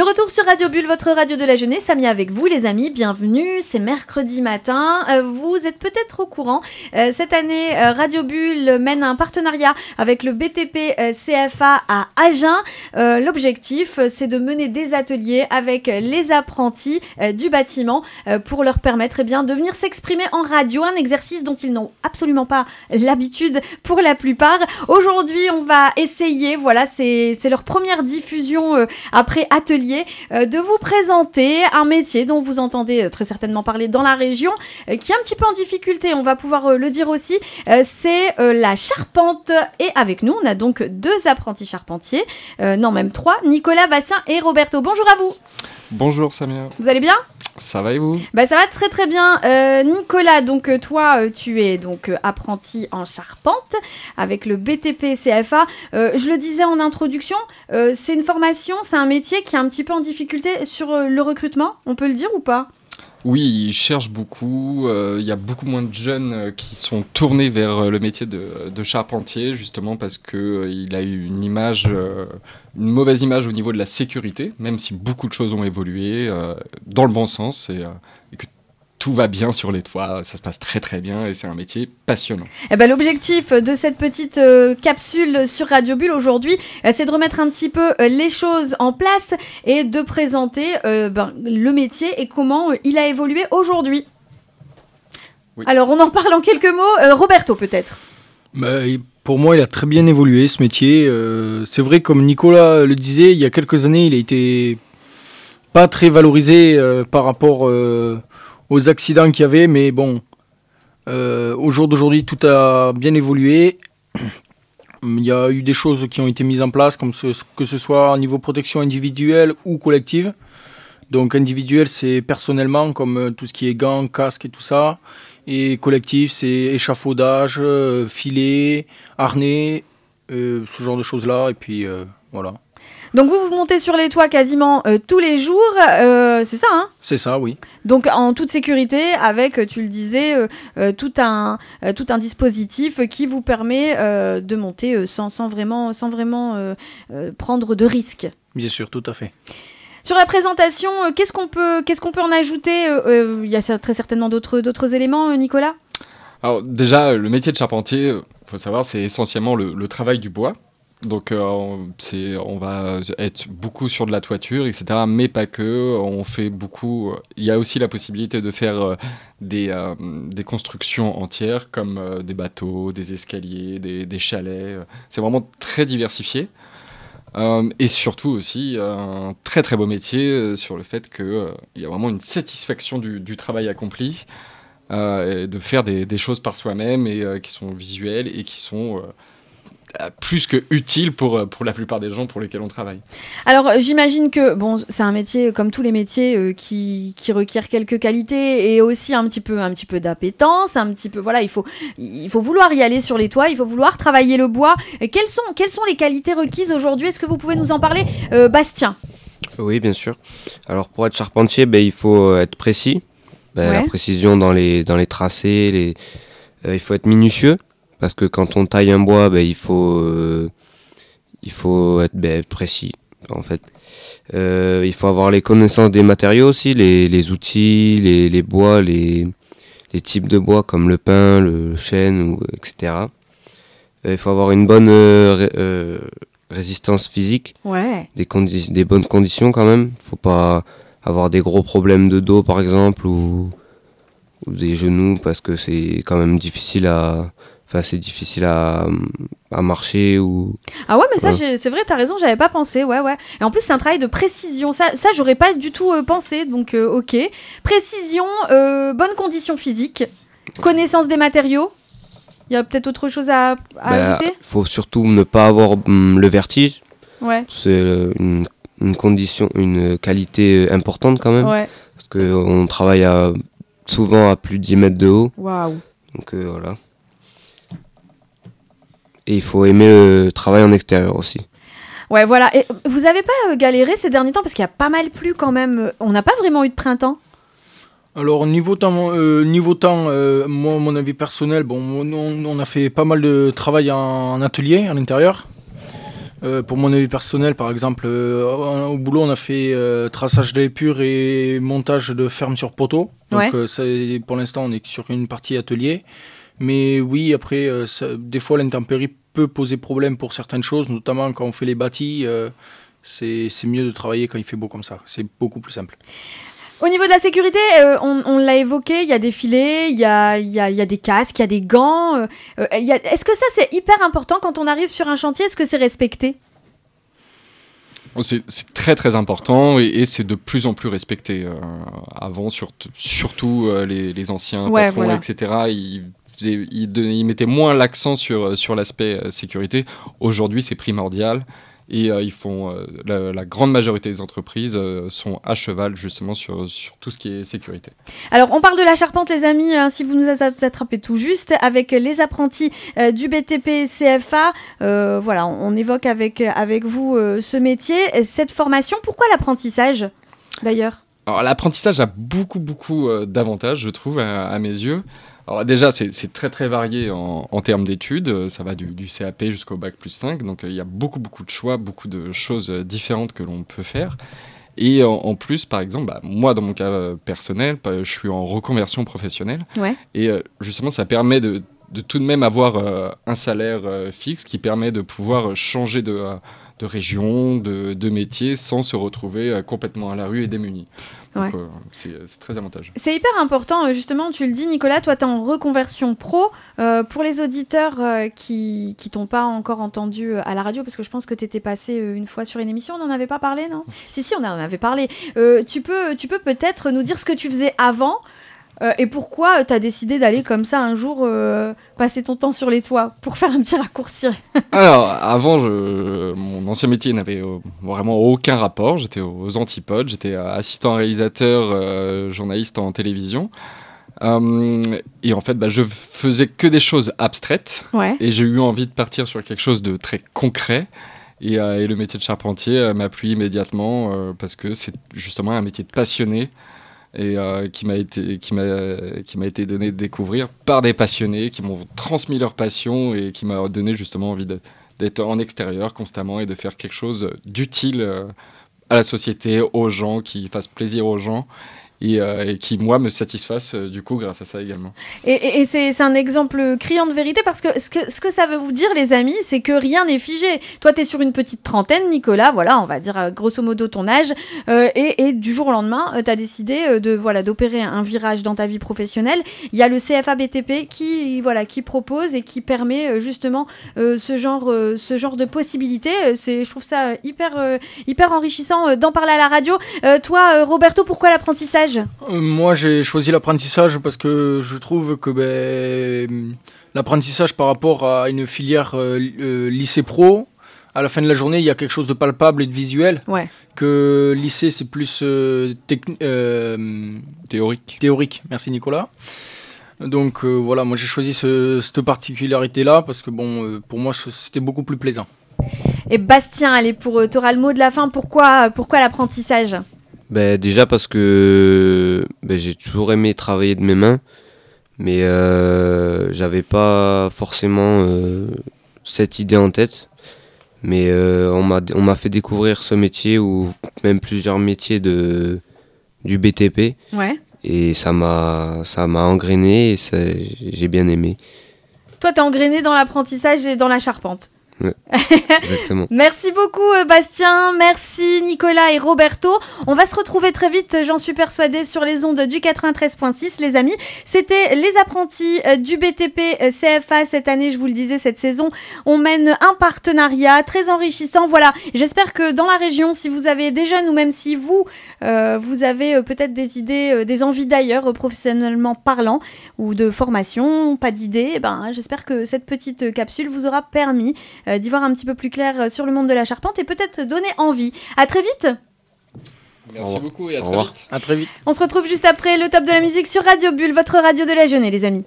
De retour sur Radio Bulle, votre radio de la jeunesse, Samy avec vous les amis, bienvenue, c'est mercredi matin, euh, vous êtes peut-être au courant, euh, cette année euh, Radio Bulle mène un partenariat avec le BTP CFA à Agen, l'objectif c'est de mener des ateliers avec les apprentis du bâtiment pour leur permettre eh de venir s'exprimer en radio, un exercice dont ils n'ont absolument pas l'habitude pour la plupart. Aujourd'hui on va essayer, voilà c'est leur première diffusion après atelier euh, de vous présenter un métier dont vous entendez euh, très certainement parler dans la région, euh, qui est un petit peu en difficulté, on va pouvoir le dire aussi, c'est la charpente. Et avec nous, on a donc deux apprentis charpentiers, non même trois, Nicolas, Bastien et Roberto. Bonjour à vous. Bonjour Samia. Vous allez bien? Ça va et vous bah, Ça va très très bien. Euh, Nicolas, donc euh, toi, euh, tu es donc apprenti en charpente avec le BTP CFA. je le disais en introduction, c'est une formation, c'est un métier qui est un petit peu en difficulté sur le recrutement, on peut le dire ou pas? Oui, ils cherchent beaucoup. Il y a beaucoup moins de jeunes qui sont tournés vers le métier de, charpentier, justement parce qu'il a eu une image une mauvaise image au niveau de la sécurité, même si beaucoup de choses ont évolué euh, dans le bon sens et, euh, que tout va bien sur les toits, ça se passe très très bien et c'est un métier passionnant. Eh ben, L'objectif de cette petite euh, capsule sur Radio Bulle aujourd'hui, c'est de remettre un petit peu les choses en place et de présenter ben, le métier et comment il a évolué aujourd'hui. Alors on en parle en quelques mots. Roberto peut-être bah, pour moi, il a très bien évolué ce métier. Euh, c'est vrai, comme Nicolas le disait, il y a quelques années, il a été pas très valorisé euh, par rapport euh, aux accidents qu'il y avait, mais bon, au jour d'aujourd'hui, tout a bien évolué. Il y a eu des choses qui ont été mises en place, comme que ce soit au niveau protection individuelle ou collective. Donc individuel, c'est personnellement, comme tout ce qui est gants, casques et tout ça. Et collectif, c'est échafaudage, euh, filet, harnais, euh, ce genre de choses-là. Et puis euh, voilà. Donc vous, vous montez sur les toits quasiment tous les jours, c'est ça hein? C'est ça, oui. Donc en toute sécurité, avec, tu le disais, tout, un, tout un dispositif qui vous permet de monter sans, sans, vraiment, sans vraiment prendre de risques. Bien sûr, tout à fait. Sur la présentation, euh, qu'est-ce qu'on peut, qu'est-ce qu'on peut en ajouter euh, euh, Il y a très certainement d'autres, d'autres éléments, Nicolas? Alors déjà, le métier de charpentier, il faut savoir, c'est essentiellement le, travail du bois. Donc c'est, on va être beaucoup sur de la toiture, etc. Mais pas que. On fait beaucoup. Il y a aussi la possibilité de faire des, des constructions entières, comme des bateaux, des escaliers, des, chalets. C'est vraiment très diversifié. Euh, et surtout aussi un très très beau métier euh, sur le fait qu'il euh, y a vraiment une satisfaction du, travail accompli, de faire des, des choses par soi-même et qui sont visuelles et qui sont plus que utile pour, pour la plupart des gens pour lesquels on travaille. Alors j'imagine que bon, c'est un métier comme tous les métiers euh, qui, qui requiert quelques qualités et aussi un petit peu un petit peu d'appétence, un petit peu voilà, il faut il faut vouloir y aller sur les toits, il faut vouloir travailler le bois. Et quelles sont quelles sont les qualités requises aujourd'hui? Est-ce que vous pouvez nous en parler euh, Bastien? Oui, bien sûr. Alors pour être charpentier, ben, il faut être précis. Ben, la précision dans les dans les tracés, les euh, il faut être minutieux parce que quand on taille un bois, ben, il faut euh, il faut être ben, précis en fait. Euh, il faut avoir les connaissances des matériaux aussi, les, les outils, les, les, bois, les, les types de bois comme le pin, le chêne, etc. Euh, il faut avoir une bonne résistance physique, ouais. des, des bonnes conditions quand même. Il faut pas avoir des gros problèmes de dos par exemple ou, ou des genoux parce que c'est quand même difficile à, Enfin, c'est difficile à, à, marcher ou. Ah ouais, mais ça, c'est vrai, t'as raison, j'avais pas pensé, ouais, ouais. Et en plus, c'est un travail de précision. Ça, ça j'aurais pas du tout euh, pensé, donc euh, ok. Précision, euh, bonne condition physique, connaissance des matériaux. Il y a peut-être autre chose à, à bah, ajouter? faut surtout ne pas avoir hum, le vertige. Ouais. C'est une, une, condition, une qualité importante quand même. Ouais. Parce qu'on travaille à, souvent à plus de 10 mètres de haut. Waouh. Donc voilà. Et il faut aimer le travail en extérieur aussi. Ouais, voilà. Et vous avez pas euh, galéré ces derniers temps? Parce qu'il y a pas mal plu quand même. On n'a pas vraiment eu de printemps. Alors niveau temps, euh, niveau temps, euh, moi mon avis personnel, bon, on, a fait pas mal de travail en, atelier à l'intérieur. Euh, pour mon avis personnel, par exemple, euh, au boulot, on a fait euh, traçage d'épure et montage de ferme sur poteau. Donc, pour l'instant, on est sur une partie atelier. Mais oui, après, des fois, l'intempérie peut poser problème pour certaines choses, notamment quand on fait les bâtis. c'est mieux de travailler quand il fait beau comme ça. C'est beaucoup plus simple. Au niveau de la sécurité, on, l'a évoqué, il y a des filets, il y a, y, y a, des casques, il y a des gants. Est-ce que ça, c'est hyper important quand on arrive sur un chantier? Est-ce que c'est respecté? C'est très très important et, c'est de plus en plus respecté. Euh, avant, surtout euh, les, anciens patrons, etc., ils, ils, mettaient moins l'accent sur, sur l'aspect euh, sécurité. Aujourd'hui, c'est primordial. Et euh, ils font euh, la, grande majorité des entreprises euh, sont à cheval justement sur, sur tout ce qui est sécurité. Alors on parle de la charpente les amis, hein, si vous nous attrapez tout juste avec les apprentis du BTP CFA. voilà, on, évoque avec avec vous ce métier, cette formation. Pourquoi l'apprentissage d'ailleurs? Alors l'apprentissage a beaucoup beaucoup d'avantages, je trouve, à mes yeux. Alors déjà, c'est très très varié en, termes d'études. Ça va du, CAP jusqu'au bac plus 5. Donc il y a beaucoup beaucoup de choix, beaucoup de choses différentes que l'on peut faire. Et en, plus, par exemple, bah, moi, dans mon cas euh, personnel, bah, je suis en reconversion professionnelle. Et euh, justement, ça permet de, tout de même avoir euh, un salaire fixe qui permet de pouvoir changer de, de région, de, de métier, sans se retrouver complètement à la rue et démuni. Euh, c'est très avantageux. C'est hyper important, euh, justement, tu le dis, Nicolas, toi, tu es en reconversion pro. Euh, pour les auditeurs qui ne t'ont pas encore entendu à la radio, parce que je pense que tu étais passé une fois sur une émission, on n'en avait pas parlé, non? Si, si, on en avait parlé. tu peux, tu peux peut-être nous dire ce que tu faisais avant euh, et pourquoi tu as décidé d'aller comme ça un jour euh, passer ton temps sur les toits pour faire un petit raccourci Alors, avant, je, mon ancien métier n'avait euh, vraiment aucun rapport. J'étais aux antipodes, j'étais assistant réalisateur, journaliste en télévision. et en fait, bah, je faisais que des choses abstraites. Et j'ai eu envie de partir sur quelque chose de très concret. Et, et le métier de charpentier m'a plu immédiatement parce que c'est justement un métier de passionné et euh, qui m'a été qui m'a été donné de découvrir par des passionnés qui m'ont transmis leur passion et qui m'a donné justement envie d'être en extérieur constamment et de faire quelque chose d'utile euh, à la société, aux gens, qui fasse plaisir aux gens euh, et, qui, moi, me satisfassent euh, du coup grâce à ça également. Et, c'est un exemple criant de vérité parce que ce, que ça veut vous dire, les amis, c'est que rien n'est figé. Toi, tu es sur une petite trentaine, Nicolas, voilà, on va dire euh, grosso modo ton âge, et, du jour au lendemain, tu as décidé de voilà d'opérer un virage dans ta vie professionnelle. Il y a le CFA BTP qui, voilà, qui propose et qui permet justement ce, genre, ce genre de possibilités. Je trouve ça hyper, hyper enrichissant d'en parler à la radio. toi, Roberto, pourquoi l'apprentissage? Euh, moi, j'ai choisi l'apprentissage parce que je trouve que ben, l'apprentissage par rapport à une filière euh, euh, lycée pro, à la fin de la journée, il y a quelque chose de palpable et de visuel. Ouais. Que lycée, c'est plus théorique. Théorique. Merci Nicolas. Donc voilà, moi j'ai choisi cette particularité-là parce que bon, pour moi, c'était beaucoup plus plaisant. Et Bastien, allez, pour tu le mot de la fin, pourquoi, pourquoi l'apprentissage? Ben, Déjà parce que ben, j'ai toujours aimé travailler de mes mains, mais euh, j'avais pas forcément euh, cette idée en tête. Mais euh, on m'a fait découvrir ce métier ou même plusieurs métiers de, du BTP. Ouais. Et ça m'a engrainé et j'ai bien aimé. Toi, t'es engrainé dans l'apprentissage et dans la charpente exactement. merci beaucoup euh, Bastien, merci Nicolas et Roberto. On va se retrouver très vite, j'en suis persuadée, sur les ondes du 93.6 les amis. C'était les apprentis euh, du BTP euh, CFA cette année, je vous le disais, cette saison. On mène un partenariat très enrichissant. Voilà, j'espère que dans la région, si vous avez des jeunes ou même si vous, vous avez peut-être des idées, des envies d'ailleurs, professionnellement parlant, ou de formation, pas d'idées, eh ben, j'espère que cette petite capsule vous aura permis euh, d'y voir un petit peu plus clair euh, sur le monde de la charpente et peut-être donner envie. À très vite Merci beaucoup et à très vite. À très vite. On se retrouve juste après le top de la musique sur Radio Bulle, votre radio de la jeunesse les amis.